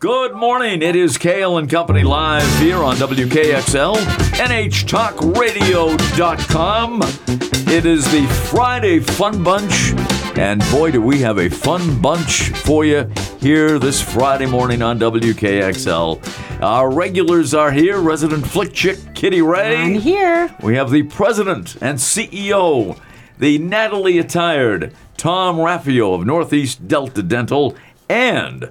Good morning. It is Cail and Company live here on WKXL, NHTalkRadio.com. It is the Friday Fun Bunch, and boy, do we have a fun bunch for you here this Friday morning on WKXL. Our regulars are here. Resident Flick Chick Kitty Rae. I'm here. We have the president and CEO, the Natalie attired Tom Raffio of Northeast Delta Dental, and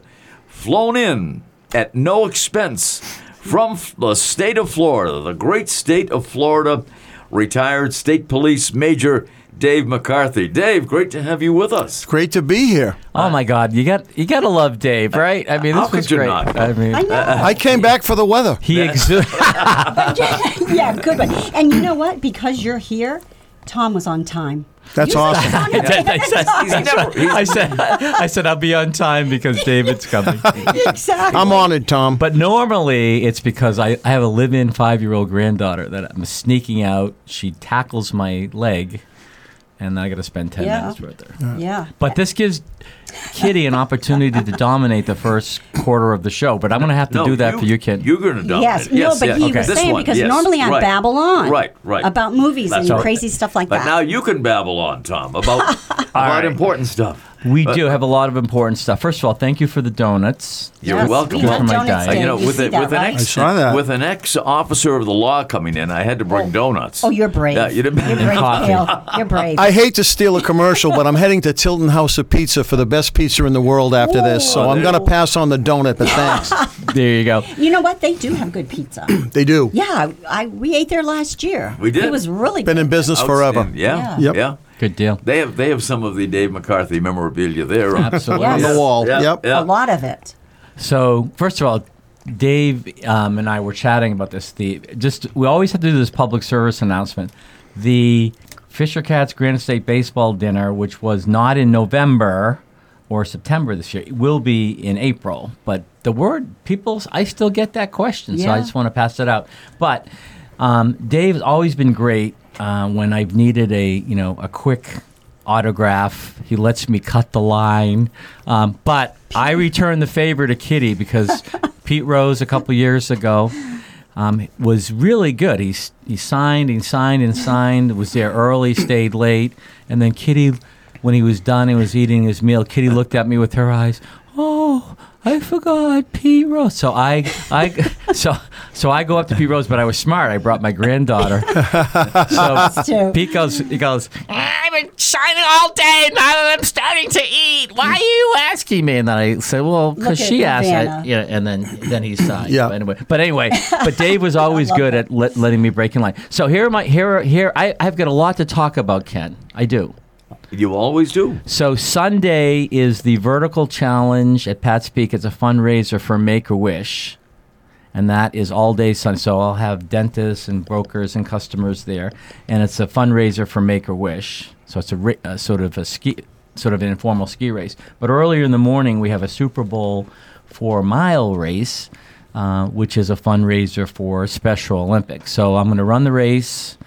flown in at no expense from the state of Florida, the great state of Florida, retired state police major Dave McCarthy. Dave, great to have you with us. Great to be here. Oh my God, you got you got to love Dave, right? I mean, How this was could you great. not? I mean, I know. I came back for the weather. he exu- yeah, good one. And you know what? Because you're here, Tom was on time. That's You awesome. said on time. I said, I said, I said, I'll be on time because David's coming. exactly. I'm on it, Tom. But normally it's because I, I have a live-in five-year-old granddaughter that I'm sneaking out. She tackles my leg, and I got to spend ten Yeah. minutes with her. yeah. But this gives Kitty an opportunity to dominate the first quarter of the show. But I'm going to have to No, do that for you, Ken. You're going to dominate. Yes, it. no, but yes. he Okay. was This saying one, because yes, normally I right. babble on Right, right. about movies That's and right. crazy stuff like But that. now you can babble on, Tom, about about right. important stuff. We do have a lot of important stuff. First of all, thank you for the donuts. You're Yes, welcome. We Good for my donuts diet. today. you know, with, see a, that, with an ex, I saw that. with an ex officer of the law coming in, I had to bring oh. donuts. Oh, you're brave. Yeah, you didn't. You're brave, coffee. Cail. You're brave. I hate to steal a commercial, but I'm heading to Tilton House of Pizza for the best pizza in the world after this. So Oh, I'm going to pass on the donut, but thanks. There you go. you know what? They do have good pizza. They do. yeah, I we ate there last year. We did? It was really Been good. in business forever. Outstanding. Yeah, Yeah. yeah. Yep. Good deal. They have they have some of the Dave McCarthy memorabilia there. Absolutely. Yes. On the wall. Yeah, Yep. yeah. a lot of it. So first of all, Dave um, and I were chatting about this. The just we always have to do this public service announcement. The Fisher Cats Granite State baseball dinner, which was not in November or September this year, it will be in April. But the word people, I still get that question, so I just want to pass it out. But um, Dave's always been great uh, when I've needed a you know a quick autograph. He lets me cut the line, um, but I return the favor to Kitty because Pete Rose a couple years ago um, was really good. He he signed and signed and signed. Was there early, stayed late, and then Kitty, when he was done and was eating his meal, Kitty looked at me with her eyes. Oh, I forgot Pete Rose. So I, I, so so I go up to Pete Rose, but I was smart. I brought my granddaughter. so too. Pete goes, he goes. I've been signing all day. Now that I'm starting to eat, why are you asking me? And then I said, well, because she asked Vanna. it. Yeah, and then then he signed. Yeah. But anyway, but anyway, but Dave was always good at let, letting me break in line. So here are my here are- here I, I've got a lot to talk about, Ken. I do. You always do. So Sunday is the vertical challenge at Pat's Peak. It's a fundraiser for Make a Wish, and that is all day Sunday. So I'll have dentists and brokers and customers there, and it's a fundraiser for Make a Wish. So it's a, ri- a sort of a ski, sort of an informal ski race. But earlier in the morning, we have a Super Bowl four mile race, uh, which is a fundraiser for Special Olympics. So I'm going to run the race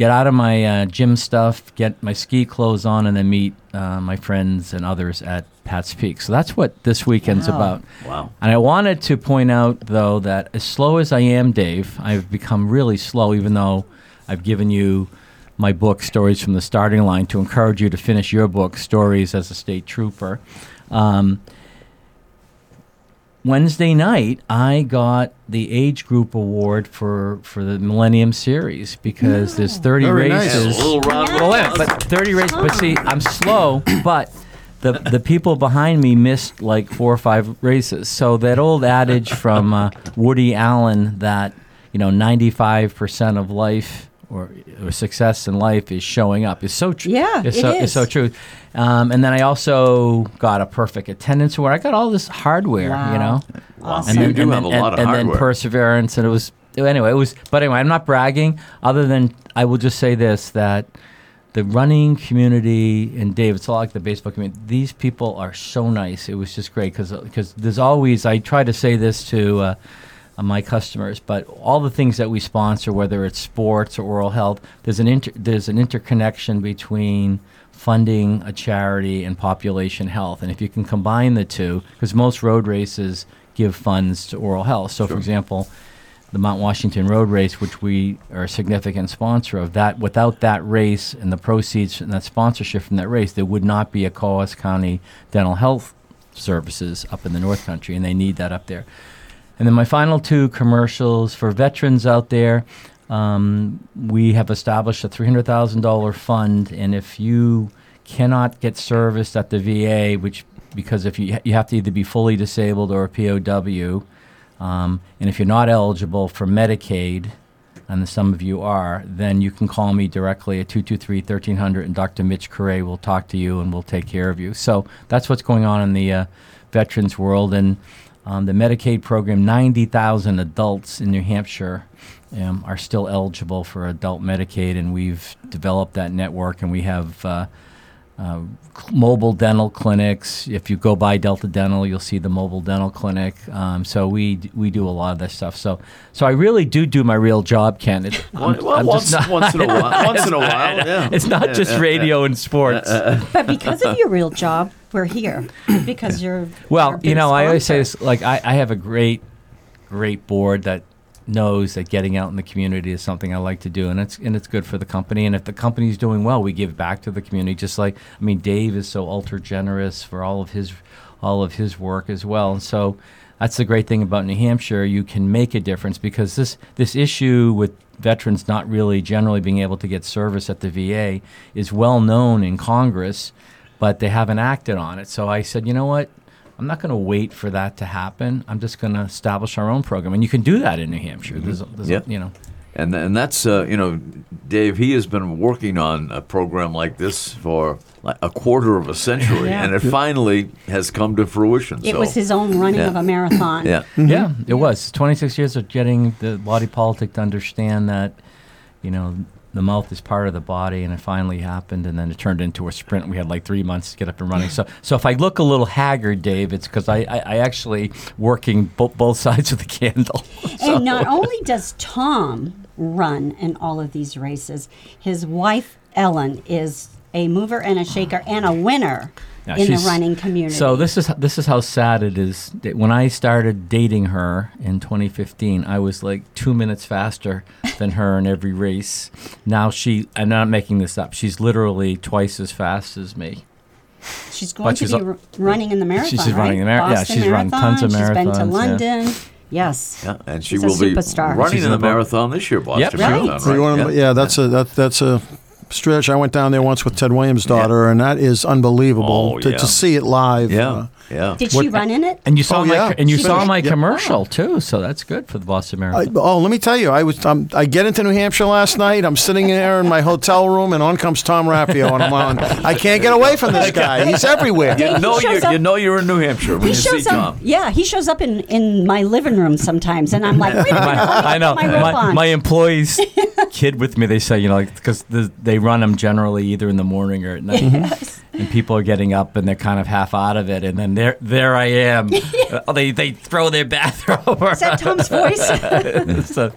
get out of my uh, gym stuff, get my ski clothes on, and then meet uh, my friends and others at Pat's Peak. So that's what this weekend's Wow. about. Wow. And I wanted to point out, though, that as slow as I am, Dave, I've become really slow, even though I've given you my book, Stories from the Starting Line, to encourage you to finish your book, Stories as a State Trooper. Um, Wednesday night, I got the age group award for, for the Millennium Series because there's 30 Very nice. races. A little round Well, wait, but 30 races. But see, I'm slow, but the the people behind me missed like four or five races. So that old adage from uh, Woody Allen that you know 95% of life or, or success in life is showing up It's so true. Yeah, it's it so is. it's so true. Um, and then I also got a perfect attendance award. I got all this hardware, Wow. you know. Awesome. You then, do and have then, a lot and, of hardware. and then perseverance, and it was anyway. It was, but anyway, I'm not bragging. Other than I will just say this: that the running community and Dave, it's all like the baseball community. These people are so nice. It was just great because there's always I try to say this to. Uh, Uh, my customers, but all the things that we sponsor, whether it's sports or oral health, there's an inter- there's an interconnection between funding a charity and population health. And if you can combine the two, because most road races give funds to oral health. So, for example, the Mount Washington Road Race, which we are a significant sponsor of, that without that race and the proceeds and that sponsorship from that race, there would not be a Coos County Dental Health Services up in the North Country, and they need that up there. And then my final two commercials for veterans out there. Um, we have established a $300,000 fund, and if you cannot get serviced at the VA, which because if you you have to either be fully disabled or a POW, um, and if you're not eligible for Medicaid, and some of you are, then you can call me directly at 223-1300, and Dr. Mitch Correa will talk to you and we'll take care of you. So that's what's going on in the uh, veterans world. And um, the Medicaid program, 90,000 adults in New Hampshire um, are still eligible for adult Medicaid, and we've developed that network, and we have uh, uh, mobile dental clinics. If you go by Delta Dental, you'll see the mobile dental clinic. Um, so we we do a lot of that stuff. So so I really do do my real job, Ken. It's, I'm- Well, I'm once, not- once in a while. Once in a while. Yeah. it's not just radio and sports. But because of your real job, we're here. Because you're. Well, you know, I always say this like I, I have a great, great board that knows that getting out in the community is something I like to do, and it's and it's good for the company. And if the company's doing well, we give back to the community. Just like I mean, Dave is so ultra generous for all of his all of his work as well, and so. That's the great thing about New Hampshire. You can make a difference because this this issue with veterans not really generally being able to get service at the VA is well known in Congress, but they haven't acted on it. So I said, you know what? I'm not going to wait for that to happen. I'm just going to establish our own program, and you can do that in New Hampshire. There's, a- there's a- Yep. you know, And and that's uh, you know, Dave. He has been working on a program like this for like a quarter of a century, Yeah. and it finally has come to fruition. It so, was his own running Yeah. of a marathon. Yeah. yeah, it was 26 years of getting the body politic to understand that, you know, the mouth is part of the body, and it finally happened, and then it turned into a sprint. We had like three months to get up and running. So, so if I look a little haggard, Dave, it's because I, I, I actually working bo- both sides of the candle. And not only does Tom run in all of these races, his wife Ellen is a mover and a shaker and a winner Yeah, in the she's- running community. So this is this is how sad it is. When I started dating her in 2015, I was like two minutes faster than her in every race. Now she, I'm not making this up. She's literally twice as fast as me. she's going but to she's be a- r- running in the marathon. she's running right? the mar- yeah, Boston she's run tons of marathons. She's been to marathons, yeah. London. Yes. Yeah, and she She's a will be superstar. running She's in the the marathon this year, Boston Yep, she will. Marathon. So right? wanna- yeah, that's a that, that's a stretch. I went down there once with Ted Williams' daughter, and that is unbelievable Oh, to, yeah. to see it live. yeah, Uh, yeah. Did she run in it? And you saw Oh, my yeah. and you She saw finished- my yeah. commercial too. So that's good for the Boston I, Marathon. oh, let me tell you, I was um, I get into New Hampshire last night. I'm sitting there in my hotel room, and on comes Tom Raffio, and I'm on. I can't get away from this guy. He's everywhere. You know, He shows you, up- you know you're in New Hampshire when He you shows see up. Tom. Yeah, he shows up in, in my living room sometimes, and I'm like, wait a minute, let me I know. put my My, my employees kid with me. They say, you know, like because the, they run them generally either in the morning or at night. And people are getting up and they're kind of half out of it. And then there, there I am. Uh, they, they throw their bathrobe over. Is that Tom's voice? so,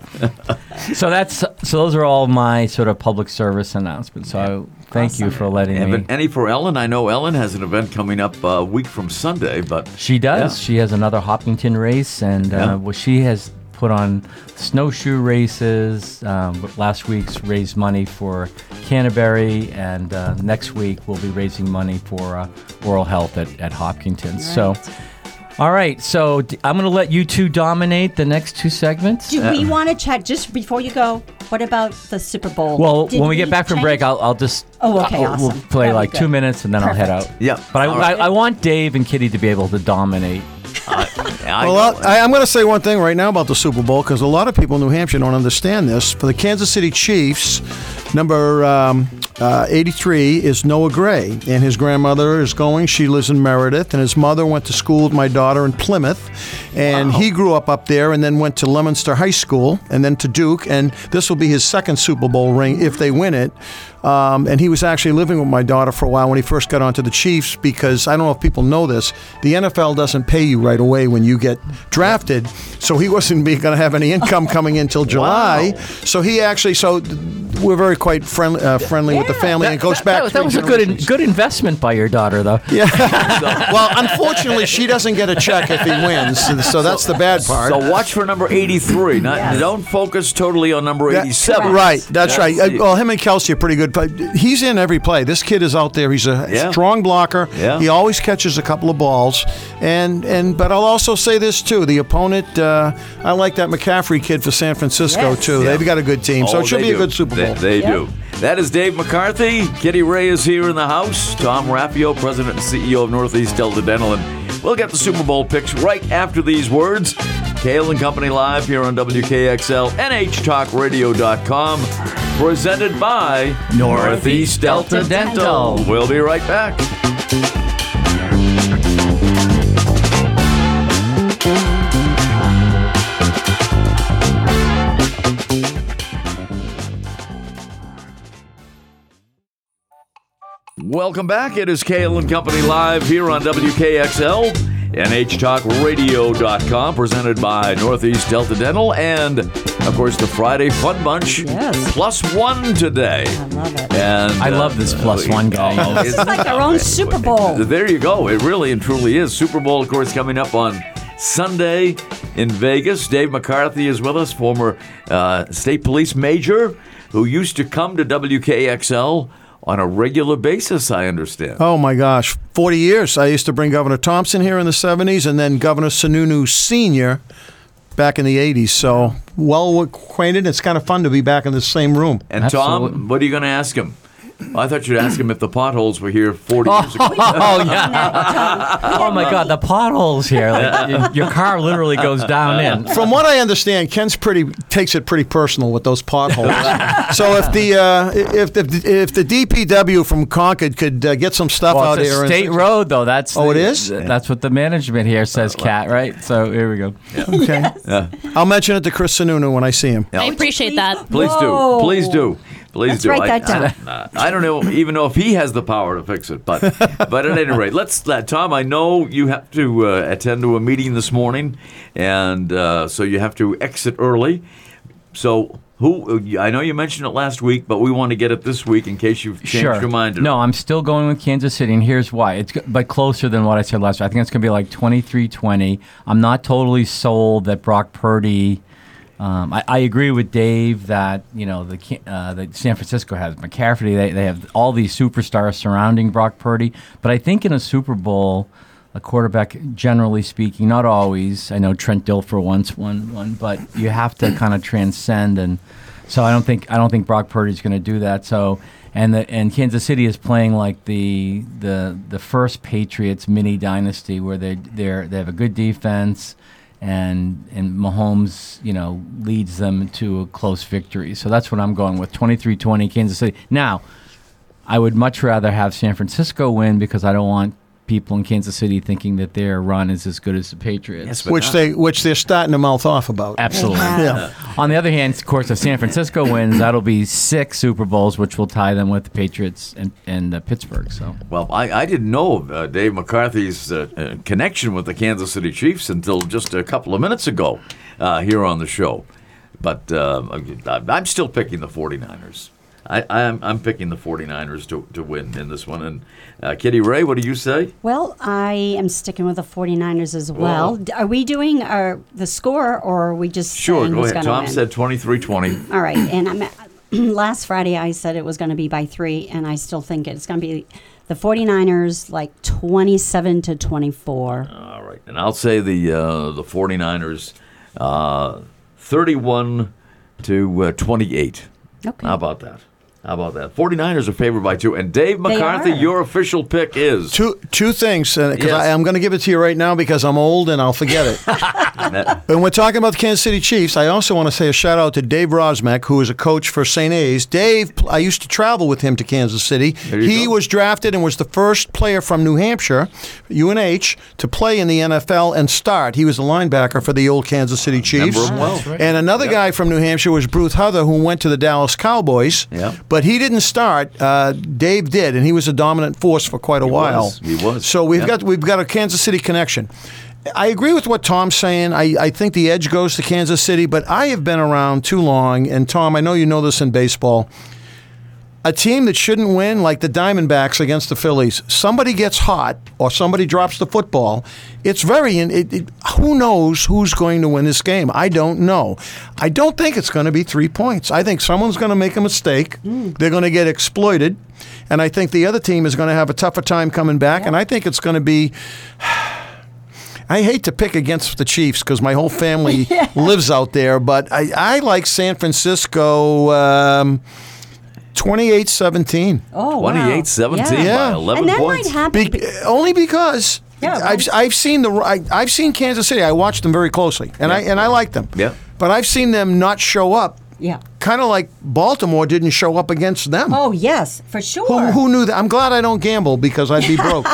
so that's so those are all my sort of public service announcements. So thank you for letting And, me. but any for Ellen, I know Ellen has an event coming up uh, a week from Sunday, but She does. Yeah. She has another Hopkinton race, and Yeah. uh, well, she has put on snowshoe races. Um, last week's raised money for Canterbury, and uh, next week we'll be raising money for uh, oral health at, at Hopkinton. So, all right. So d- I'm going to let you two dominate the next two segments. Do we want to check just before you go? What about the Super Bowl? well, Did when we get back from change- break, I'll, I'll just Oh, okay, I'll- we'll play That'd like two minutes, and then I'll head out. Perfect. yeah. But I, all I. I want Dave and Kitty to be able to dominate. I Well, know. I'll- I, I'm going to say one thing right now about the Super Bowl because a lot of people in New Hampshire don't understand this. For the Kansas City Chiefs, number um, uh, 83 is Noah Gray, and his grandmother is going. She lives in Meredith, and his mother went to school with my daughter in Plymouth, and he grew up up there, and then went to Leominster High School, and then to Duke, and this will be his second Super Bowl ring if they win it. Um, and he was actually living with my daughter for a while when he first got onto the Chiefs because I don't know if people know this. The NFL doesn't pay you right away when you get drafted. So he wasn't going to have any income coming in till July. Wow. So he actually, so we're very quite friendly, uh, friendly with the family. and goes that, back that, that was a good in, good investment by your daughter, though. Yeah. Well, unfortunately, she doesn't get a check if he wins. So that's the bad part. So watch for number 83. Not, Yes. Don't focus totally on number Yeah, 87. Right, that's right. That's Uh, well, him and Kelsey are pretty good. But he's in every play. This kid is out there. He's a Yeah. strong blocker. Yeah. He always catches a couple of balls. And and but I'll also say this too: the opponent. Uh, I like that McCaffrey kid for San Francisco Yes. too. Yeah. They've got a good team, so Oh, it should they be a good Super Bowl. They, they Yep. do. That is Dave McCarthy. Kitty Rae is here in the house. Tom Raffio, President and CEO of Northeast Delta Dental. And we'll get the Super Bowl picks right after these words. Cail and Company live here on WKXL, NHTalkRadio.com. Presented by Northeast Delta Dental. We'll be right back. Welcome back. It is Cail and Company live here on WKXL, NHTalkRadio.com, presented by Northeast Delta Dental, and of course the Friday Fun Bunch. Yes. Plus one today. I love it. And I love this plus one guy. oh, It's like our own Super Bowl. There you go. It really and truly is. Super Bowl, of course, coming up on Sunday in Vegas. Dave McCarthy is with us, former uh, state police major who used to come to WKXL on a regular basis, I understand. Oh my gosh, 40 years. I used to bring Governor Thompson here in the 70s and then Governor Sununu Sr. back in the 80s. So well acquainted. It's kind of fun to be back in the same room. And Absolutely. Tom, what are you going to ask him? I thought you'd ask him if the potholes were here 40 years ago. Oh yeah! Oh my God, the potholes here. Like, y- your car literally goes down in. From what I understand, Ken's pretty takes it pretty personal with those potholes. so if the uh, if the if the DPW from Concord could uh, get some stuff Well, out it's a here, state and, road though. That's Oh, the- it is? That's what the management here says, Cat. Right? So here we go. okay, I'll mention it to Chris Sununu when I see him. I appreciate that. Please Whoa. do. Please do. Please Let's do. write I, that down. uh, I don't know, even know if he has the power to fix it, but but at any rate, let's. Uh, Tom, I know you have to uh, attend to a meeting this morning, and uh, so you have to exit early. So who? I know you mentioned it last week, but we want to get it this week in case you've changed sure. your mind. No, I'm still going with Kansas City, and here's why. It's but closer than what I said last week. I think it's going to be like 23-20. I'm not totally sold that Brock Purdy. Um, I, I agree with Dave that you know the uh, that San Francisco has McCaffrey. They they have all these superstars surrounding Brock Purdy, but I think in a Super Bowl, a quarterback, generally speaking, not always. I know Trent Dilfer once won one, but you have to kind of transcend and. So I don't think I don't think Brock Purdy's going to do that. So and the and Kansas City is playing like the the the first Patriots mini dynasty where they they they have a good defense and and Mahomes you know leads them to a close victory. So that's what I'm going with 23-20 Kansas City. Now, I would much rather have San Francisco win because I don't want people in Kansas City thinking that their run is as good as the Patriots. Yes, Which not- they which they're starting to mouth off about. Absolutely. Yeah. On the other hand, of course, if San Francisco wins, that'll be six Super Bowls, which will tie them with the Patriots and, and uh, Pittsburgh. So Well, I, I didn't know uh, Dave McCarthy's uh, uh, connection with the Kansas City Chiefs until just a couple of minutes ago uh, here on the show. But uh, I- I'm still picking the 49ers. I, I'm, I'm picking the 49ers to, to win in this one. And uh, Kitty Rae, what do you say? Well, I am sticking with the 49ers as well. Are we doing our the score or are we just Sure, go ahead. Tom win? said 23 20. All right, and I'm last Friday I said it was going to be by 3 and I still think it's going to be the 49ers like 27 to 24. All right. And I'll say the, uh, the 49ers uh, 31 to uh, 28. Okay. How about that? How about that? 49ers are favored by two. And Dave McCarthy, your official pick is. Two two things uh, because Yes. I'm going to give it to you right now because I'm old and I'll forget it. That- And we're talking about the Kansas City Chiefs. I also want to say a shout out to Dave Rozumek, who is a coach for St. A's. Dave, I used to travel with him to Kansas City. He go. was drafted and was the first player from New Hampshire, UNH, to play in the NFL and start. He was a linebacker for the old Kansas City Chiefs. Remember him well. Right. And another Yep. guy from New Hampshire was Bruce Huther, who went to the Dallas Cowboys. Yep. But he didn't start. Uh, Dave did, and he was a dominant force for quite a He while. was. He was. So we've Yep. got we've got a Kansas City connection. I agree with what Tom's saying. I, I think the edge goes to Kansas City, but I have been around too long. And Tom, I know you know this in baseball. A team that shouldn't win, like the Diamondbacks against the Phillies, somebody gets hot or somebody drops the football. It's very. It, it, who knows who's going to win this game? I don't know. I don't think it's going to be three points. I think someone's going to make a mistake. They're going to get exploited, and I think the other team is going to have a tougher time coming back. And I think it's going to be. I hate to pick against the Chiefs because my whole family lives out there, but I, I like San Francisco um, 28 17. Oh, wow. 28-17 Yeah. by 11 and that points. might happen. Be- only because Yeah, I've, I've seen the I, I've seen Kansas City. I watched them very closely, and I and I like them. Yeah. But I've seen them not show up. yeah. Kind of like Baltimore didn't show up against them. Oh, yes, for sure. Who, who knew that? I'm glad I don't gamble because I'd be broke.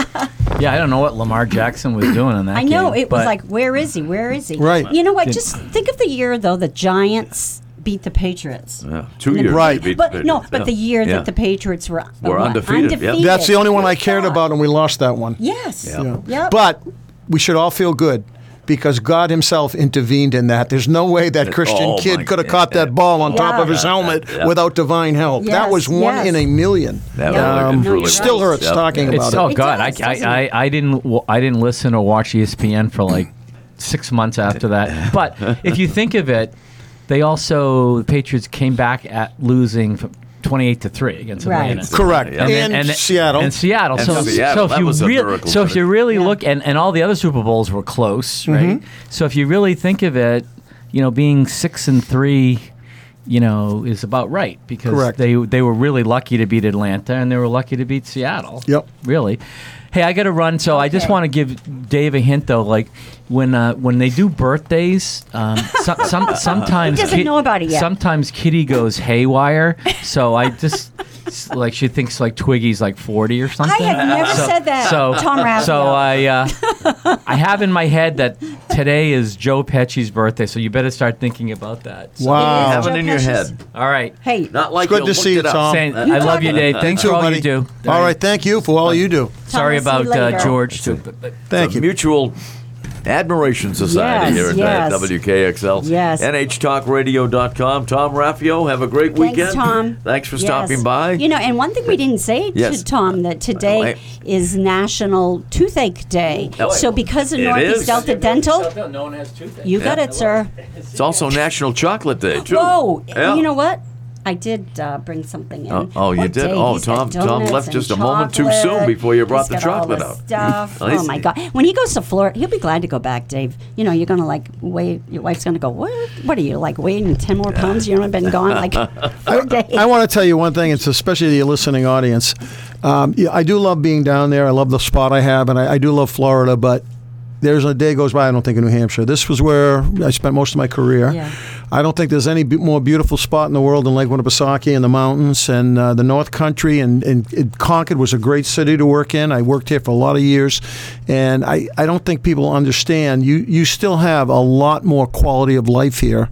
Yeah, I don't know what Lamar Jackson was doing in that I know game, it was like, where is he? Where is he? Right. You know what? Just think of the year though the Giants beat the Patriots. Yeah, two And years. Right. beat But the no, Patriots. but the Yeah. year Yeah. that the Patriots were, Were what? undefeated, yeah. That's the only one I cared God. about, and we lost that one. Yes. Yeah. Yep. But we should all feel good because God Himself intervened in that. There's no way that Christian Oh, kid could have caught that ball on top of his helmet Yeah. without divine help. that was one yes. in a million. That Yeah. Um, truly you're still hurts Yep. talking It's about oh it. It god, does, I, doesn't I. I I didn't w- I didn't listen or watch ESPN for like six months after that. But if you think of it, they also the Patriots came back at losing from twenty eight to three against Right. Atlanta. Correct. Yeah. And, Seattle. and Seattle. And so, Seattle, so if you really, so if you really Yeah. look, and, and all the other Super Bowls were close, right? Mm-hmm. So if you really think of it, you know, being six and three, you know, is about right because Correct. they they were really lucky to beat Atlanta and they were lucky to beat Seattle. Yep. Really. Hey, I got to run, so I just want to give Dave a hint though. Like when uh, when they do birthdays, um, some, some sometimes He doesn't know about it yet. Sometimes Kitty goes haywire, so I just like she thinks like Twiggy's like forty or something. I have never said that, So Tom Raffio. So I uh, I have in my head that today is Joe Pesci's birthday, so you better start thinking about that. So- wow. Have it Joe in your head. All right. Hey, Not like it's good to see you. Tom. Saying, You I love you, Dave. Thanks for all buddy. you do. All right. Thank you for all you do. Sorry about uh. George too. but- but- Thank you. Mutual Admiration Society Yes, here at yes. uh, WKXL. Yes. NHTalkRadio.com. Tom Raffio, have a great Thanks, weekend. Tom. Thanks for Yes. stopping by. You know, and one thing we didn't say Yes. to Tom that today Wait. is National Toothache Day. Oh, so because of it Northeast is. Delta Dental, No one has toothache. you got Yeah. it, sir. it's also National Chocolate Day, too. Whoa! Yeah. You know what? I did uh, bring something in. Oh, oh, you What did? day? Oh, He's got Tom- Tom donuts left and just a moment too soon chocolate. before you brought He's the got all chocolate the out. Stuff. I oh my see. God! When he goes to Florida, he'll be glad to go back, Dave. You know, you're gonna like wait. Your wife's gonna go. What? What are you like weighing ten more pounds? You haven't been gone like four days. I want to tell you one thing. It's especially the listening audience. Um, yeah, I do love being down there. I love the spot I have, and I, I do love Florida. But there's a day goes by. I don't think in New Hampshire. This was where I spent most of my career. Yeah. I don't think there's any be- more beautiful spot in the world than Lake Winnipesaukee and the mountains and uh, the North Country. And, and it, Concord was a great city to work in. I worked here for a lot of years, and I, I don't think people understand. You you still have a lot more quality of life here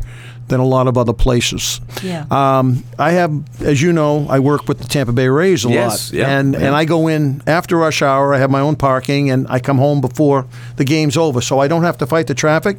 than a lot of other places. Yeah. Um, I have, as you know, I work with the Tampa Bay Rays a Yes, lot, yeah, and yeah. and I go in after rush hour. I have my own parking, and I come home before the game's over, so I don't have to fight the traffic.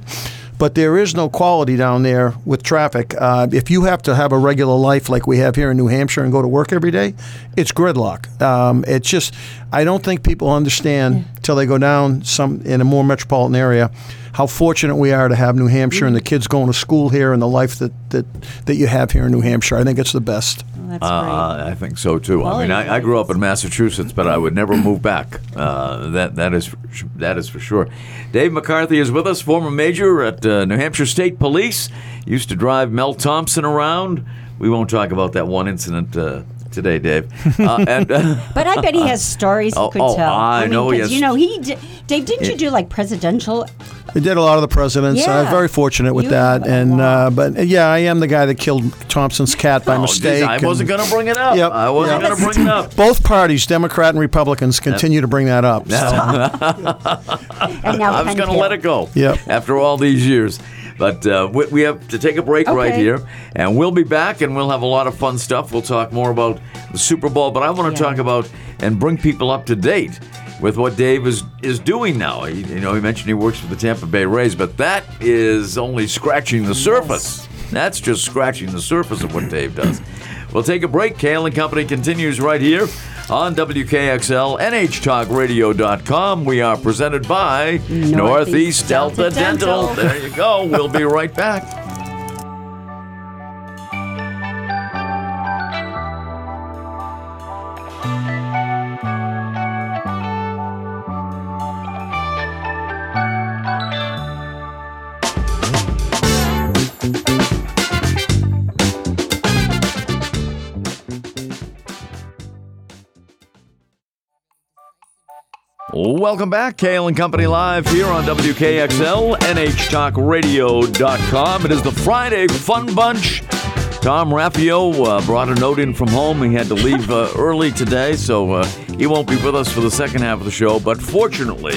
But there is no quality down there with traffic. Uh, if you have to have a regular life like we have here in New Hampshire and go to work every day, it's gridlock. Um, it's just I don't think people understand till they go down some in a more metropolitan area how fortunate we are to have New Hampshire and the kids going to school here and the life that, that, that you have here in New Hampshire. I think it's the best. That's Uh, I think so too. I mean, I, I grew up in Massachusetts, but I would never move back. Uh, that that is for, su- that is for sure. Dave McCarthy is with us, former major at uh, New Hampshire State Police. Used to drive Mel Thompson around. We won't talk about that one incident uh, today, Dave. Uh, and uh, But I bet he has stories he Oh, could oh, tell. I mean, know he 'cause, has- You know, he d- Dave. Didn't you do like presidential? I did a lot of the presidents. Yeah. I'm very fortunate with You that. And uh, but yeah, I am the guy that killed Thompson's cat by oh, geez, mistake. I wasn't going to bring it up. Yep, I wasn't yep. going to bring it up. Both parties, Democrat and Republicans, continue to bring that up. So, And now I was Penn going to let it go. Yep. After all these years. But uh, we, we have to take a break right here, and we'll be back, and we'll have a lot of fun stuff. We'll talk more about the Super Bowl, but I want to Yeah. talk about and bring people up to date with what Dave is is doing now. He, you know, he mentioned he works for the Tampa Bay Rays, but that is only scratching the surface. That's just scratching the surface of what Dave does. We'll take a break. Cail and Company continues right here on WKXL, NHTalkRadio.com. We are presented by Northeast, Northeast Delta, Delta Dental. Dental. There you go. We'll be right back. Welcome back, Cail and Company Live here on WKXL, NHTalkRadio.com. It is the Friday Fun Bunch. Tom Raffio uh, brought a note in from home. He had to leave uh, early today, so uh, he won't be with us for the second half of the show. But fortunately,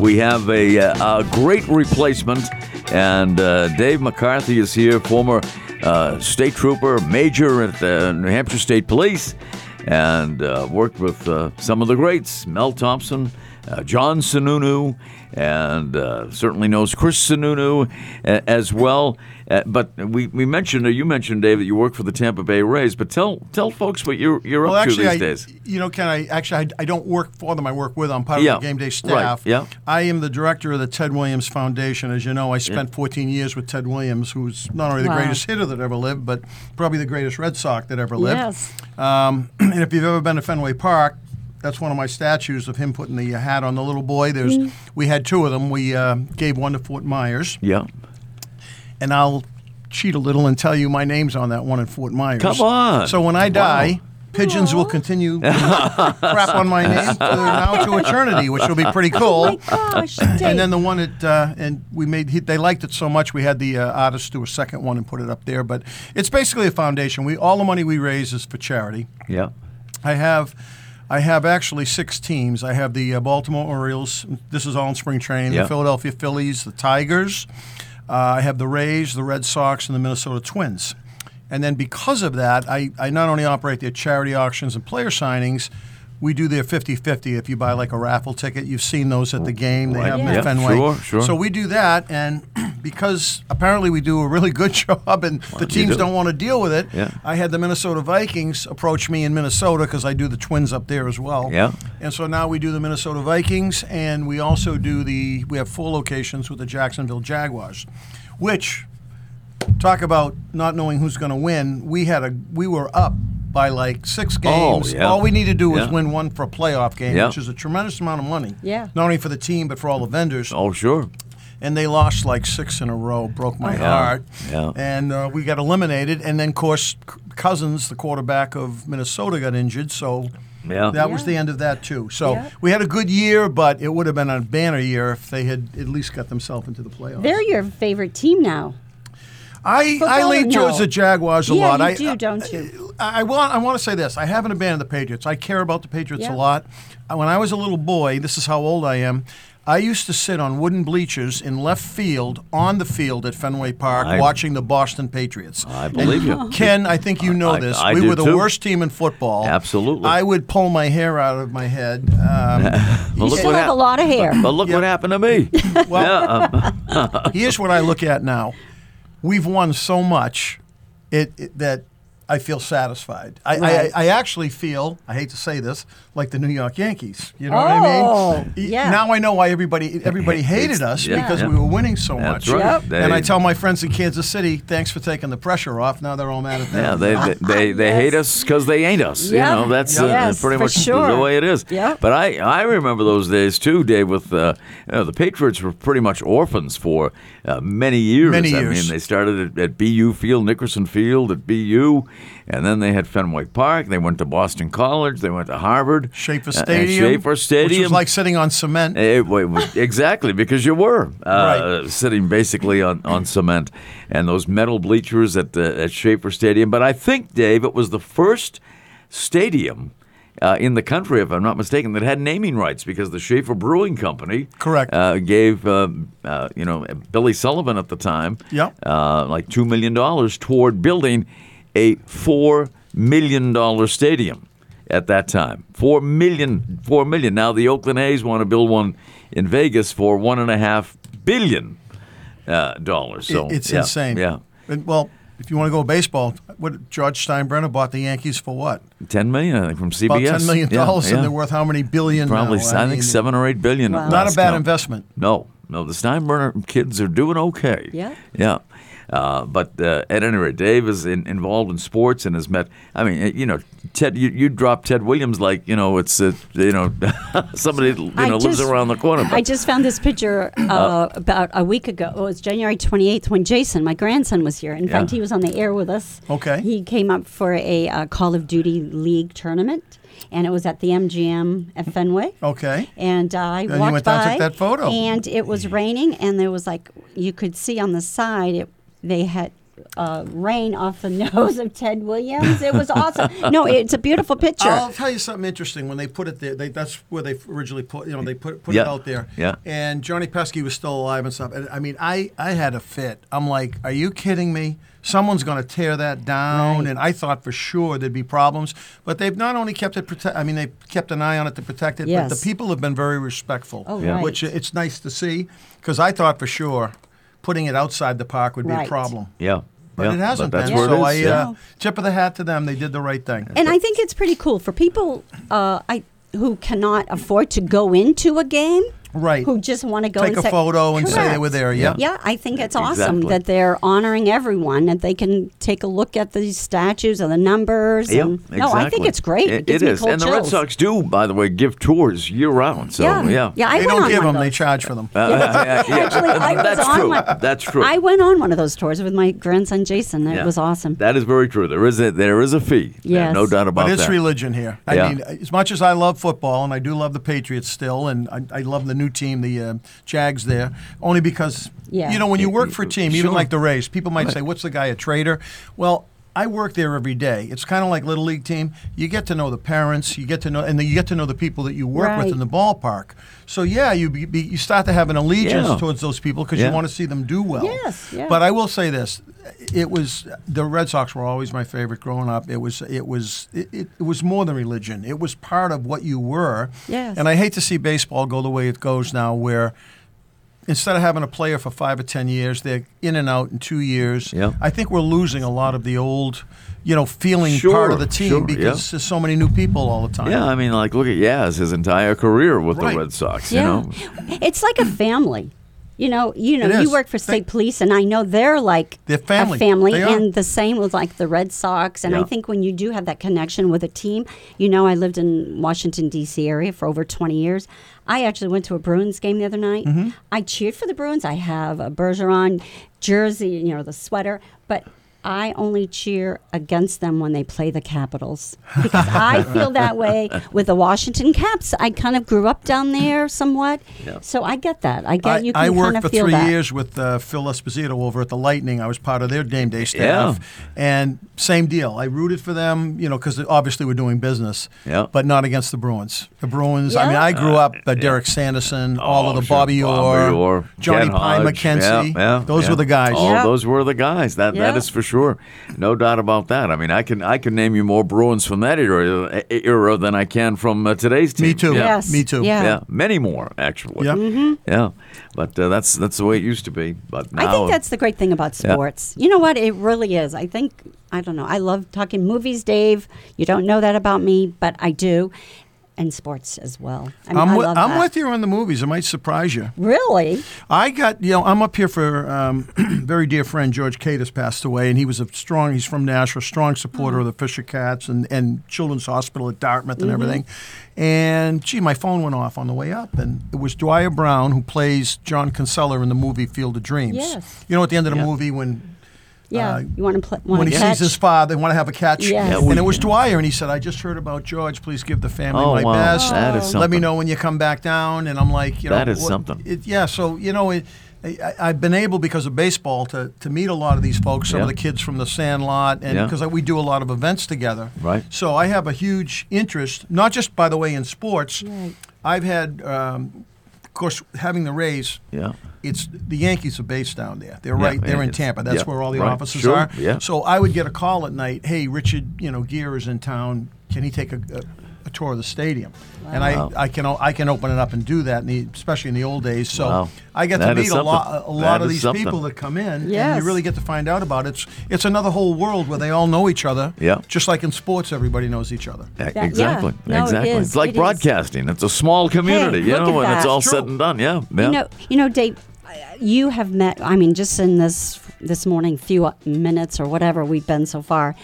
we have a, uh, a great replacement, and uh, Dave McCarthy is here, former uh, state trooper, major at the New Hampshire State Police and worked with some of the greats, Mel Thompson, uh, John Sununu, and uh, certainly knows Chris Sununu a- as well. Uh, but we, we mentioned, or you mentioned, Dave, that you work for the Tampa Bay Rays. But tell tell folks what you're you're well, up actually, to I, these days. you know, can I actually? I, I don't work for them. I work with them. I'm part Yeah, of the game day right, staff. yeah. I am the director of the Ted Williams Foundation. As you know, I spent 14 years with Ted Williams, who's not only the Wow. greatest hitter that ever lived, but probably the greatest Red Sox that ever lived. Yes. Um, and if you've ever been to Fenway Park, that's one of my statues of him putting the hat on the little boy. There's, Mm. we had two of them. We uh, gave one to Fort Myers, Yeah, and I'll cheat a little and tell you my name's on that one in Fort Myers. Come on. So when I die, pigeons will continue to crap on my name for now to eternity, which will be pretty Oh my cool. gosh, And then the one at uh, and we made, he, they liked it so much, we had the uh, artist do a second one and put it up there. But it's basically a foundation. We all the money we raise is for charity. yeah, I have, I have actually six teams. I have the uh, Baltimore Orioles. This is all in spring training. Yeah. The Philadelphia Phillies, the Tigers. Uh, I have the Rays, the Red Sox, and the Minnesota Twins. And then because of that, I, I not only operate their charity auctions and player signings, we do their 50-50. If you buy like a raffle ticket, you've seen those at the game. They Right. have them Yeah, at Fenway. sure, sure. So we do that, and because apparently we do a really good job, and the teams do. don't want to deal with it, Yeah. I had the Minnesota Vikings approach me in Minnesota because I do the Twins up there as well. Yeah. And so now we do the Minnesota Vikings, and we also do the. We have four locations with the Jacksonville Jaguars, which talk about not knowing who's going to win. We had a. We were up by like six oh, games. yeah. All we need to do was Yeah. win one for a playoff game, Yeah. which is a tremendous amount of money. Yeah. Not only for the team but for all the vendors oh sure, and they lost like six in a row. Broke my Yeah, heart. yeah. And uh, we got eliminated. And then, of course, Cousins, the quarterback of Minnesota, got injured. So yeah. that was the end of that too. So Yeah. we had a good year, but it would have been a banner year if they had at least got themselves into the playoffs. They're your favorite team now. I, Football I or lean towards no? the Jaguars a Yeah, lot. you I do, don't you? I, I want I want to say this. I haven't abandoned the Patriots. I care about the Patriots Yeah. a lot. Uh, When I was a little boy, this is how old I am. I used to sit on wooden bleachers in left field on the field at Fenway Park I- watching the Boston Patriots. I believe you. Ken, I think you know I- this. I we do were the too. worst team in football. Absolutely. I would pull my hair out of my head. Um, Well, You look still what have a hap- lot of hair. But look what happened to me. well, yeah, um, here's what I look at now. We've won so much it, it- that I feel satisfied. I, Right. I, I actually feel, I hate to say this, like the New York Yankees. You know what Oh, I mean? Yeah. Now I know why everybody everybody hated us yeah, because yeah. we were winning so That's much. right. Yep. They- and I tell my friends in Kansas City, thanks for taking the pressure off. Now they're all mad at Yeah, them. they they they, they Yes. hate us because they ain't us. Yeah. You know, that's uh, Yes, pretty much sure. the way it is. Yeah. But I I remember those days too, Dave. With uh, you know, the Patriots were pretty much orphans for uh, many years. Many years. I mean, they started at, at BU Field, Nickerson Field at BU, And then they had Fenway Park. They went to Boston College. They went to Harvard. Schaefer Uh, uh, Stadium. Schaefer Stadium. Which was like sitting on cement. It, wa- was- exactly, because you were uh, Right. sitting basically on, on cement and those metal bleachers at the, at Schaefer Stadium. But I think, Dave, it was the first stadium uh, in the country, if I'm not mistaken, that had naming rights because the Schaefer Brewing Company Correct. uh, gave uh, uh, you know Billy Sullivan at the time Yep. uh, like two million dollars toward building a four million dollar stadium at that time. Four million, four million. Now the Oakland A's want to build one in Vegas for one and a half billion uh, dollars. So it's yeah, insane. Yeah, And, well, if you want to go baseball, what George Steinbrenner bought the Yankees for what? ten million I think from CBS. About ten million dollars, yeah. and they're worth how many billion? probably now? I, think mean, seven or eight billion. Wow. Not a bad count. investment. No, no, the Steinbrenner kids are doing okay. Yeah. Yeah. Uh, but uh, at any rate, Dave is in, involved in sports and has met. I mean, uh, you know, Ted. You, you drop Ted Williams like you know it's uh, you know somebody you I know lives around the corner. I just found this picture uh, about a week ago. It was January 28th when Jason, my grandson, was here. In fact, he was on the air with us. Okay. He came up for a uh, Call of Duty League tournament, and it was at the MGM at Fenway. Okay. And uh, I you walked went down and by, took that photo. and it was raining, and there was like you could see on the side it, they had uh, rain off the nose of Ted Williams. It was awesome. No, it's a beautiful picture. I'll tell you something interesting. When they put it there, they, that's where they originally put. You know, they put put Yeah. it out there. Yeah. And Johnny Pesky was still alive and stuff. And I mean, I I had a fit. I'm like, are you kidding me? Someone's going to tear that down, Right. and I thought for sure there'd be problems. But they've not only kept it protect. I mean, they kept an eye on it to protect it. Yes. But the people have been very respectful, Oh, Yeah. right. which it's nice to see. Because I thought for sure putting it outside the park would be Right. a problem. yeah, But yeah, it hasn't but that's been. where so it I is. yeah. uh, tip of the hat to them. They did the right thing. And I think it's pretty cool for people uh, I, who cannot afford to go into a game. Right. Who just want to go Take and a say- photo and say they were there, yeah. Yeah, I think it's awesome Exactly. that they're honoring everyone and they can take a look at these statues and the numbers. Yeah, and, exactly. No, I think it's great. It, It, gives it me is, and the Red. Sox do, by the way, give tours year round. So yeah, yeah, yeah. I they don't give them; they charge for them. Uh, yeah, yeah. Actually, I was that's on true. one. That's true. I went on one of those tours with my grandson Jason. It Yeah. was awesome. That is very true. There is a there is a fee. Yeah, no doubt about But it's religion here. I mean, as much as I love football, and I do love the Patriots still, and I, I love the new team, the uh, Jags there, only because, Yeah. you know, when you work for a team, even Sure. like the Rays, people might say, what's the guy, a traitor? Well, I work there every day. It's kind of like little league team. You get to know the parents, you get to know, and then you get to know the people that you work with in the ballpark. So yeah, you be, be, you start to have an allegiance Yeah. towards those people because Yeah. you want to see them do well. Yes, yeah. But I will say this: it was the Red Sox were always my favorite growing up. It was it was it, it, it was more than religion. It was part of what you were. Yes. And I hate to see baseball go the way it goes now, where instead of having a player for five or ten years, they're in and out in two years. Yeah. I think we're losing a lot of the old, you know, feeling Sure, part of the team sure, because yeah. there's so many new people all the time. Yeah, I mean, like look at Yaz, his entire career with Right. the Red Sox. yeah. You know, It's like a family. You know, you know, you work for They- state police, and I know they're like They're family. a family, They and the same with like the Red Sox. And Yeah. I think when you do have that connection with a team, you know, I lived in Washington D.C. area for over twenty years. I actually went to a Bruins game the other night. Mm-hmm. I cheered for the Bruins. I have a Bergeron jersey, you know, the sweater, but. I only cheer against them when they play the Capitals because I feel that way with the Washington Caps. I kind of grew up down there somewhat, Yeah. so I get that. I get I, you can I kind worked of for feel three that. years with uh, Phil Esposito over at the Lightning. I was part of their game day staff, and same deal. I rooted for them, you know, because obviously we're doing business, Yeah. but not against the Bruins. The Bruins. I mean, I grew up uh, Derek Sanderson, all of Oh, the sure. Bobby Orr, Bobby Orr, Johnny Ken Pie McKenzie. Yeah, yeah, those yeah. were the guys. Oh, Yeah. those were the guys. That that Yeah. is for sure. Sure, no doubt about that. I mean, I can I can name you more Bruins from that era, era than I can from uh, today's team. Me too. Yeah. Yes. Me too. Yeah. Yeah, many more actually. Yep. Mm-hmm. Yeah, but uh, that's that's the way it used to be. But now, I think that's the great thing about Yeah. sports. You know what? It really is. I think I don't know. I love talking movies, Dave. You don't know that about me, but I do, and sports as well. I mean, I with, I'm with you on the movies. It might surprise you. Really? I got, you know, I'm up here for um, very dear friend George Cadis passed away, and he was a strong, he's from Nashville, strong supporter of the Fisher Cats and, and Children's Hospital at Dartmouth and everything. And gee, my phone went off on the way up, and it was Dwier Brown who plays John Kinsella in the movie Field of Dreams. Yes. You know, at the end of the Yeah. movie when Yeah, uh, you want to play? Want when to he catch? sees his father, they want to have a catch. Yes. Yeah, and it was Dwier, and he said, "I just heard about George. Please give the family Oh, my wow. best. That is Let something. me know when you come back down." And I'm like, you know, That is what- something. It, yeah, so you know, it, I, I've been able because of baseball to, to meet a lot of these folks, some Yeah. of the kids from the Sandlot, and Yeah. because we do a lot of events together. Right. So I have a huge interest, not just by the way in sports. Right. I've had, um, of course, having the Rays Yeah. it's the Yankees are based down there. They're Yeah, right. They're in Tampa. That's yeah, where all the right. offices Sure, are. yeah. So I would get a call at night. Hey, Richard, you know, Gere is in town. Can he take a, a, a tour of the stadium? And I, I can o- I can open it up and do that, in the, especially in the old days. So Wow. I get That to meet a lot a lot That of these something. people that come in, and you really get to find out about it. It's it's another whole world where they all know each other. Yeah. Just like in sports, everybody knows each other. Yeah. exactly. No, exactly. is. It's like It is. broadcasting. It's a small community, you know, at when it's all True. said and done. Yeah. yeah. You know, you know, Dave. You have met. I mean, just in this this morning, few minutes or whatever we've been so far.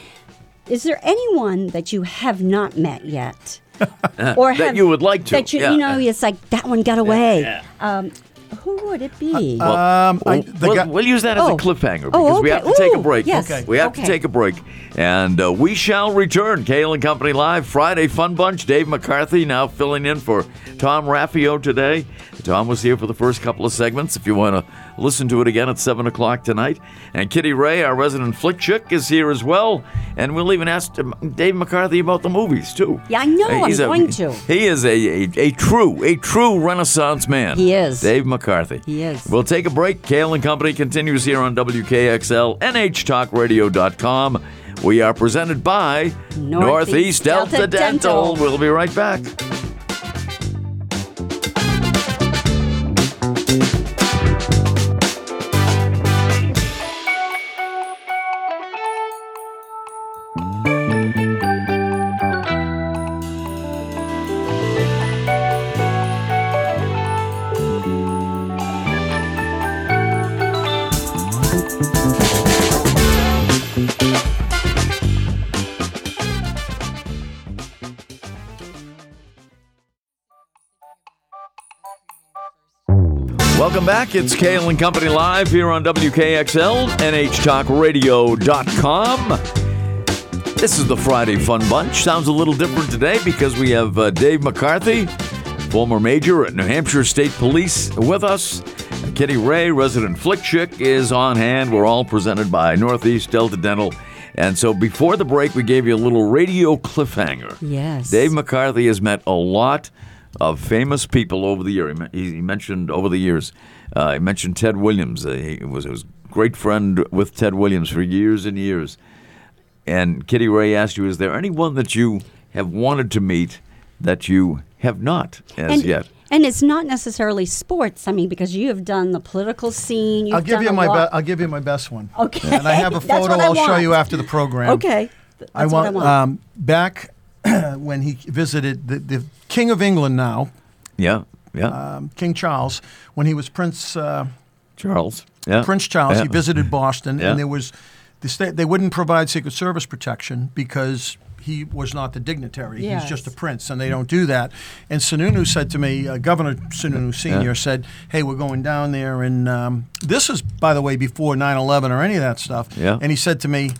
Is there anyone that you have not met yet, or That have, you would like to, That you, yeah. you know, it's like that one got away. Um, who would it be? Well, Um, I- we'll, guy- we'll use that as Oh. a cliffhanger Oh, because we have to take a break. yes. Okay. We have to take a break. And uh, we shall return. Cail and Company Live, Friday Fun Bunch. Dave McCarthy now filling in for Tom Raffio today. Tom was here for the first couple of segments. If you want to listen to it again at 7 o'clock tonight. And Kitty Rae, our resident flick chick, is here as well. And we'll even ask um, Dave McCarthy about the movies, too. Yeah, I know. Uh, I'm a- going to. He is a, a, a true, a true Renaissance man. He is. Dave McCarthy. He is. We'll take a break. Cail and Company continues here on WKXL, NHTalkRadio.com. We are presented by Northeast Delta, Delta Dental. Dental. We'll be right back. Back. It's Cail and Company Live here on WKXL, NHTalkRadio.com. This is the Friday Fun Bunch. Sounds a little different today because we have uh, Dave McCarthy, former major at New Hampshire State Police, with us. Kitty Rae, resident flick chick, is on hand. We're all presented by Northeast Delta Dental. And so before the break, we gave you a little radio cliffhanger. Yes. Dave McCarthy has met a lot of famous people over the year. He, he mentioned over the years. Uh, he mentioned Ted Williams. Uh, he was his great friend with Ted Williams for years and years. And Kitty Rae asked you, is there anyone that you have wanted to meet that you have not as and, yet? And it's not necessarily sports. I mean, because you have done the political scene. You've I'll give done you my be- I'll give you my best one. Okay. And I have a photo I I'll show you after the program. Okay. That's I what want, I want. Um, back when he visited the, the King of England now, Yeah, yeah. um, King Charles, when he was Prince uh, Charles. Yeah. Prince Charles, Yeah. he visited Boston, Yeah. and there was the state they wouldn't provide Secret Service protection because he was not the dignitary. Yes. He's just a prince, and they don't do that. And Sununu said to me, uh, Governor Sununu Senior Yeah. said, "Hey, we're going down there, and um, this is, by the way, before 9/11 or any of that stuff." Yeah. And he said to me.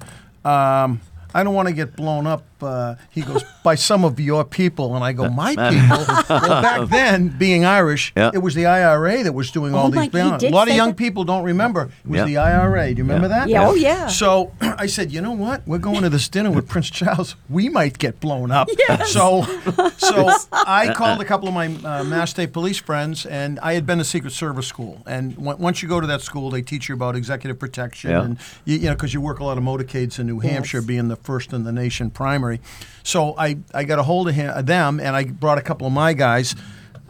Um, I don't want to get blown up. Uh, he goes by some of your people, and I go my people. well, back then, being Irish, Yeah. it was the IRA that was doing all Oh my- these. he a lot of young that? people don't remember. It was Yeah. the IRA. Do you remember Yeah. that? Yeah, oh, yeah. So I said, you know what? We're going to this dinner with Prince Charles. We might get blown up. So, so I called a couple of my uh, Mass State Police friends, and I had been to Secret Service school. And w- once you go to that school, they teach you about executive protection, Yeah. and you, you know, because you work a lot of motorcades in New Yes. Hampshire, being the first in the nation primary. So I, I got a hold of him, them, and I brought a couple of my guys.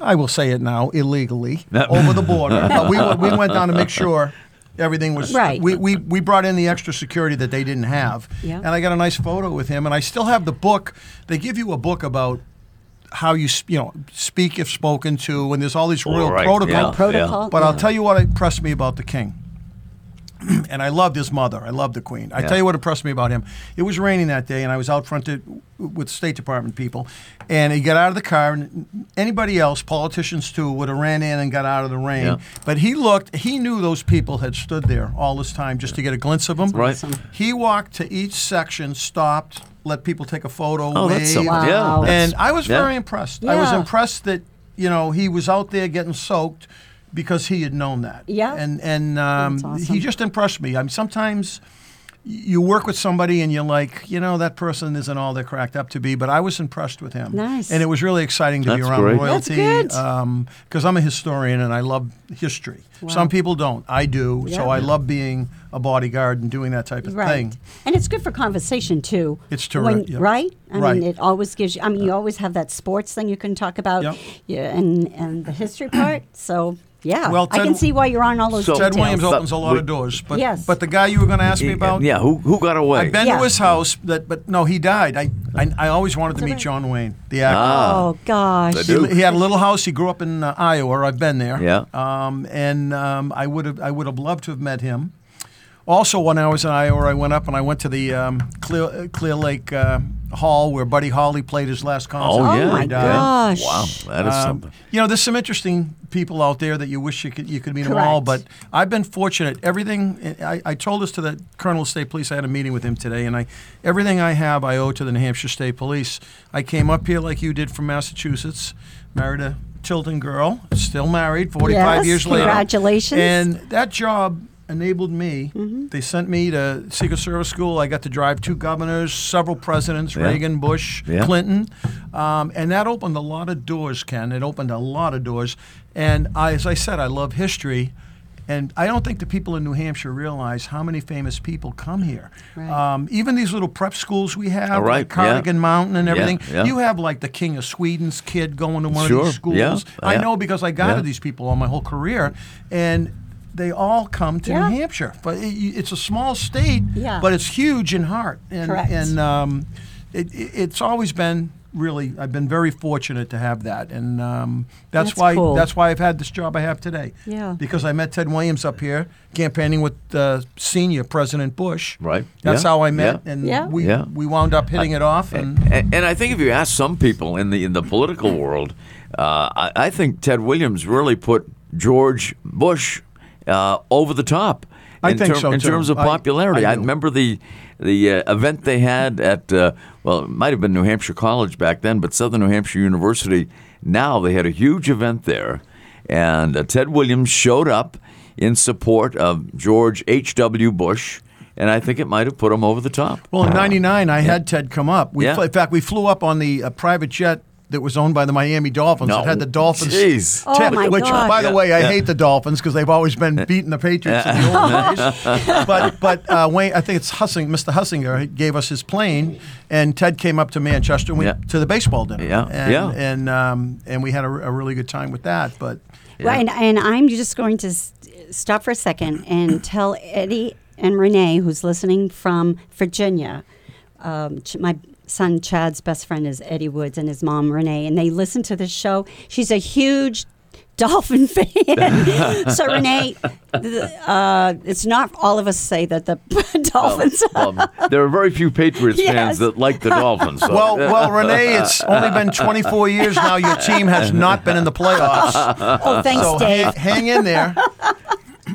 I will say it now, illegally over the border. But we, went- we went down to make sure everything was Right. We, we, we brought in the extra security that they didn't have. Yeah. And I got a nice photo with him, and I still have the book. They give you a book about how you you know speak if spoken to, and there's all these royal Right, protocols. yeah, Protocol. But I'll tell you what impressed me about the king. and I loved his mother. I loved the Queen. I Yeah. tell you what impressed me about him. It was raining that day, and I was out front to, with State Department people, and he got out of the car. And anybody else, politicians too, would have ran in and got out of the rain. Yeah. But he looked. He knew those people had stood there all this time just to get a glimpse of him. Right. Awesome. He walked to each section, stopped, let people take a photo. Oh, that's wave. something. Wow. Yeah. that's- And I was yeah. very impressed. I was impressed that you know he was out there getting soaked because he had known that. Yeah. And and um, awesome. he just impressed me. I mean, sometimes you work with somebody and you're like, you know, that person isn't all they're cracked up to be. But I was impressed with him. Nice. And it was really exciting to be around great. That's royalty. good. Because I'm a historian and I love history. Some people don't. I do. So I love being a bodyguard and doing that type of Right. thing. And it's good for conversation too. It's When- terrific, yeah. Right? I Right. mean, it always gives you, I mean, you always have that sports thing you can talk about Yep. yeah, and, and the history part. So, yeah. Well, I can see why you're on all those So- details. Ted Williams But opens a lot we- of doors. But, Yes. but the guy you were going to ask me about, Yeah, who who got away? I've been Yeah. to his house, that, but no, he died. I, I, I always wanted to meet okay. John Wayne, the actor. Ah. Oh, gosh. He, Duke. he had a little house. He grew up in uh, Iowa. I've been there. Yeah. Um, and um, I would have I would have loved to have met him. Also, when I was in Iowa, I went up and I went to the um, Clear, uh, Clear Lake uh, Hall where Buddy Holly played his last concert. Oh, Oh, yeah. my died. gosh. Wow, that is Um, something. You know, there's some interesting people out there that you wish you could you could meet them all. But I've been fortunate. Everything I, I told this to the Colonel of State Police. I had a meeting with him today, and I everything I have I owe to the New Hampshire State Police. I came up here like you did from Massachusetts, married a Tilton girl, still married, 45 Yes, years later. congratulations. And that job enabled me. Mm-hmm. They sent me to Secret Service school. I got to drive two governors, several presidents, Yeah. Reagan, Bush, Yeah. Clinton, um, and that opened a lot of doors. Ken, it opened a lot of doors. And I, as I said, I love history. And I don't think the people in New Hampshire realize how many famous people come here. Right. Um, even these little prep schools we have, Oh, right, like Cardigan Mountain and everything. yeah. You have like the King of Sweden's kid going to one Sure, of these schools. yeah, I yeah. know because I guided Yeah. these people all my whole career, and they all come to Yeah. New Hampshire. But it, it's a small state, Yeah. but it's huge in heart. And, Correct. And um, it, it- it's always been really. I've been very fortunate to have that, and um, that's, That's why cool. that's why I've had this job I have today. Yeah. Because I met Ted Williams up here campaigning with uh, senior President Bush. Right. That's Yeah. how I met, Yeah. and Yeah. we Yeah. we wound up hitting it off. And And, and I think if you ask some people in the in the political world, uh, I, I think Ted Williams really put George Bush uh, over the top. I in think so, in too. terms of popularity. I I, do. remember the the uh, event they had at uh, well, it might have been New Hampshire College back then, but Southern New Hampshire University. Now they had a huge event there, and uh, Ted Williams showed up in support of George H. W. Bush, and I think it might have put him over the top. Well, in '99, I had Ted come up. We Yeah. fl- in fact, we flew up on the uh, private jet that was owned by the Miami Dolphins. No. It had the Dolphins. Jeez. Oh, tip, my which, gosh. by the way, I yeah. hate the Dolphins because they've always been beating the Patriots in the old days. But but uh, Wayne, I think it's Hussing, Mr. Hussinger gave us his plane, and Ted came up to Manchester and we, Yeah. to the baseball dinner. Yeah, and, yeah. and um, and we had a, a really good time with that. But Right, and, and I'm just going to stop for a second and tell Eddie and Renee, who's listening from Virginia, um, my son Chad's best friend is Eddie Woods and his mom Renee, and they listen to this show. She's a huge Dolphin fan. so Renee, th- uh, it's not all of us say that the Dolphins. Well, there are very few Patriots Yes. fans that like the Dolphins. So. well, well, Renee, it's only been 24 years now. Your team has not been in the playoffs. oh, thanks, So Dave. hang, hang in there.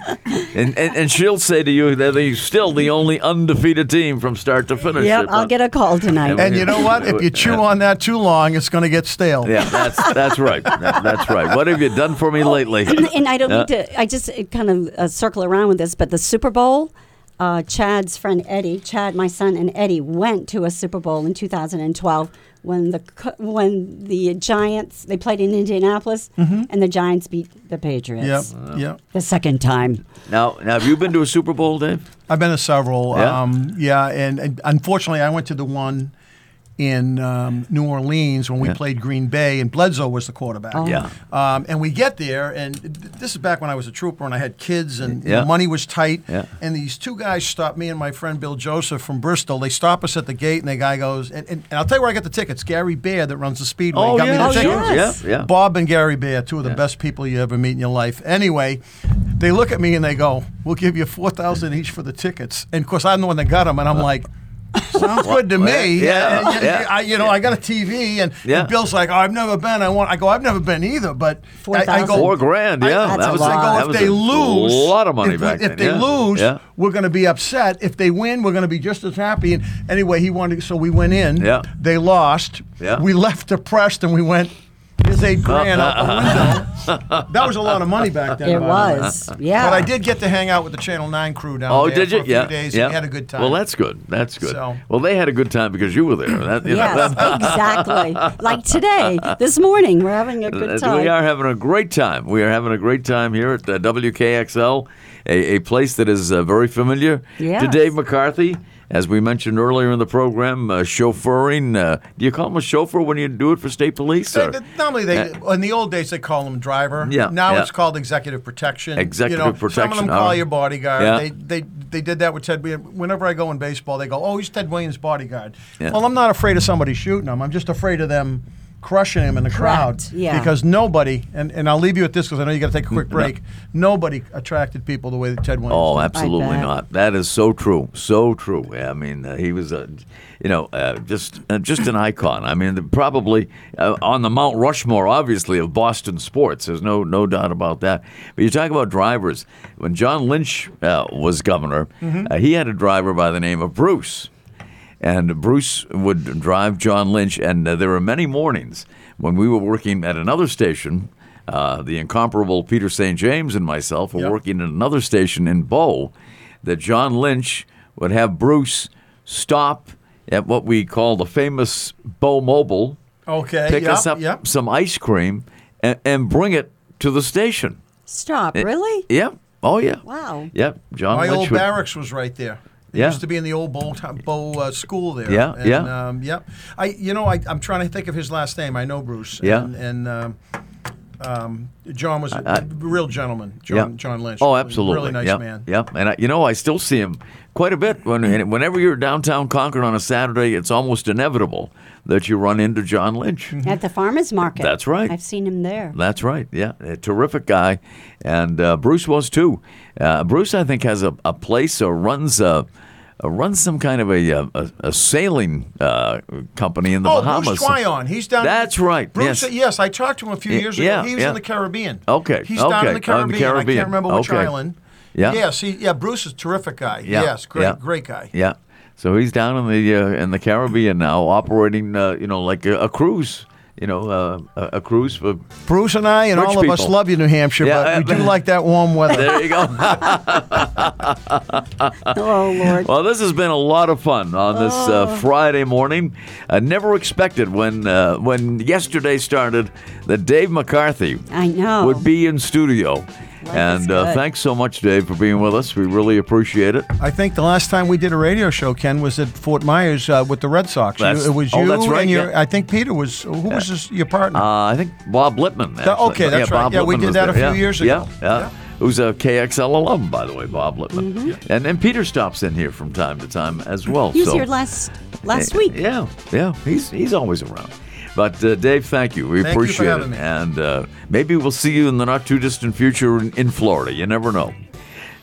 and, and and she'll say to you that they're still the only undefeated team from start to finish. Yep, I'll get a call tonight. And you know what? If you chew on that too long, it's going to get stale. Yeah, that's that's right. That- that's right. What have you done for me lately? and I don't need to. I just uh, kind of uh, circle around with this, but the Super Bowl. Uh, Chad's friend Eddie, Chad, my son, and Eddie went to a Super Bowl in 2012 when the when the Giants they played in Indianapolis and the Giants beat the Patriots. Yep. Yep. The second time. Now, now, have you been to a Super Bowl, Dave? I've been to several. Yeah? Um, yeah, and, and unfortunately, I went to the one in um, New Orleans when we Yeah. played Green Bay, and Bledsoe was the quarterback. Oh. Yeah. Um, and we get there, and th- this is back when I was a trooper and I had kids, and Yeah. money was tight. Yeah. And these two guys stopped me and my friend Bill Joseph from Bristol. They stop us at the gate, and the guy goes, and, and, and I'll tell you where I got the tickets. Gary Bahre that runs the Speedway got me the Oh, tickets. yes. yeah, yeah. Bob and Gary Bahre, two of the Yeah. best people you ever meet in your life. Anyway, they look at me and they go, "We'll give you four thousand each for the tickets." And of course, I'm the one that got them, and I'm like. Sounds good to me. Yeah, Uh, yeah. I, you know, I got a TV, and, Yeah. and Bill's like, "Oh, I've never been. I want." I go, "I've never been either." But I, I go, 4,000? Four grand, I- yeah. That's that a was lot. I go, that if was they a lose, lot of money if, back if then. they yeah. lose, yeah. we're going to be upset. If they win, we're going to be just as happy. And anyway, he wanted, so we went in. Yeah. They lost. Yeah. We left depressed, and we went. Here's eight grand out the window. that was a lot of money back then. It by way. was. Yeah. But I did get to hang out with the Channel Nine crew down Oh, there did for you? a few yeah, days. yeah. And we had a good time. Well, that's good. That's good. So- Well, they had a good time because you were there. That, you Yes, that- exactly. Like today, this morning, we're having a good Uh, time. We are having a great time. We are having a great time here at uh, WKXL, a, a place that is uh, very familiar to Dave McCarthy. As we mentioned earlier in the program, uh, chauffeuring. Uh, do you call him a chauffeur when you do it for state police? Or- they- normally, they in the old days they call them driver. Yeah, Now yeah. it's called executive protection. Executive you know, Some of them call right. you bodyguard. Yeah. They, they they did that with Ted. Whenever I go in baseball, they go, "Oh, he's Ted Williams' bodyguard." Yeah. Well, I'm not afraid of somebody shooting him. I'm just afraid of them crushing him in the crowd. Correct, yeah. Because nobody, and, and I'll leave you at this because I know you got to take a quick break. Nobody attracted people the way that Ted Williams. Oh, did. absolutely not. That is so true, so true. Yeah, I mean, uh, he was a, you know, uh, just uh, just an icon. I mean, the- probably uh, on the Mount Rushmore, obviously, of Boston sports. There's no no doubt about that. But you talk about drivers. When John Lynch uh, was governor, uh, he had a driver by the name of Bruce. And Bruce would drive John Lynch, and uh, there were many mornings when we were working at another station. Uh, the incomparable Peter St. James and myself were Yep. working at another station in Bow. That John Lynch would have Bruce stop at what we call the famous Bow Mobile, Okay. pick yep, us up Yep. some ice cream, and, and bring it to the station. Stop. Really? Yep. Oh yeah. Wow. Yep. John My Lynch old would- barracks was right there. It Yeah. used to be in the old Bow, Town- Bow uh, school there. Yeah, and, yeah. Um, yep. I, you know, I, I'm trying to think of his last name. I know Bruce. Yeah. And, and um, um, John was a I- real gentleman. John, Yeah. John Lynch. Oh, absolutely. Really nice yep. man. Yep. And I, you know, I still see him quite a bit. When, whenever you're downtown Concord on a Saturday, it's almost inevitable that you run into John Lynch. At the farmer's market. That's right. I've seen him there. That's right. Yeah, a terrific guy, and uh, Bruce was too. Uh, Bruce, I think, has a, a place or runs a. Uh, runs some kind of a a, a sailing uh, company in the Oh, Bahamas. Bruce Tryon. He's down. That's right, Bruce, yes. yes. I talked to him a few years ago. yeah, he was yeah. in the Caribbean. Okay, He's down in the Caribbean. the Caribbean. I can't remember which Okay. island. Yeah. Yes. He, yeah. Bruce is a terrific guy. Yeah, Yes. Great. yeah. Great guy. Yeah. So he's down in the uh, in the Caribbean now, operating, uh, you know, like a, a cruise. You know, uh, a, a cruise for. Bruce and I and Rich all of us love you, New Hampshire, Yeah, but we uh, do like that warm weather. There you go. Oh, Lord. Well, this has been a lot of fun on this uh, Friday morning. I never expected when uh, when yesterday started that Dave McCarthy I know. would be in studio. And uh, thanks so much, Dave, for being with us. We really appreciate it. I think the last time we did a radio show, Ken, was at Fort Myers uh, with the Red Sox. You- That's- it was oh, you that's right, and your. yeah. I think Peter was. Who was this, your partner? Uh, I think Bob Lippman. That- okay, that's right. Bob Yeah, we did was that a few Yeah, years ago. Yeah, yeah. Yeah. Who's a KXL alum, by the way, Bob Lippman. Mm-hmm. And and Peter stops in here from time to time as well. he was so. here last last week. Yeah, yeah, he's he's always around. But uh, Dave, thank you. We Thank you for appreciate having it, me. and uh, maybe we'll see you in the not too distant future in, in Florida. You never know.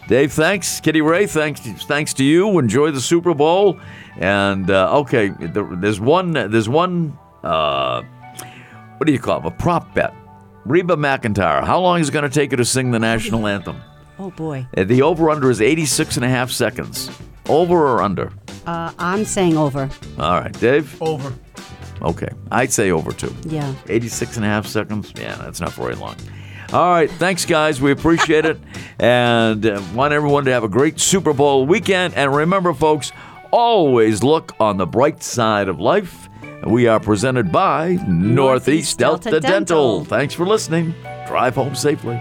Dave, thanks. Kitty Rae, thanks. Thanks to you. Enjoy the Super Bowl. And uh, okay, there's one. There's one. Uh, what do you call it? A prop bet. Reba McEntire. How long is it going to take her to sing the national anthem? Oh boy. Uh, The over under is 86 and a half seconds. Over or under? Uh, I'm saying over. All right, Dave. Over. Okay, I'd say over two. Yeah. 86 and a half seconds? Yeah, that's not very long. All right, thanks, guys. We appreciate it. And uh, want everyone to have a great Super Bowl weekend. And remember, folks, always look on the bright side of life. We are presented by Northeast Delta, Delta Dental. Dental. Thanks for listening. Drive home safely.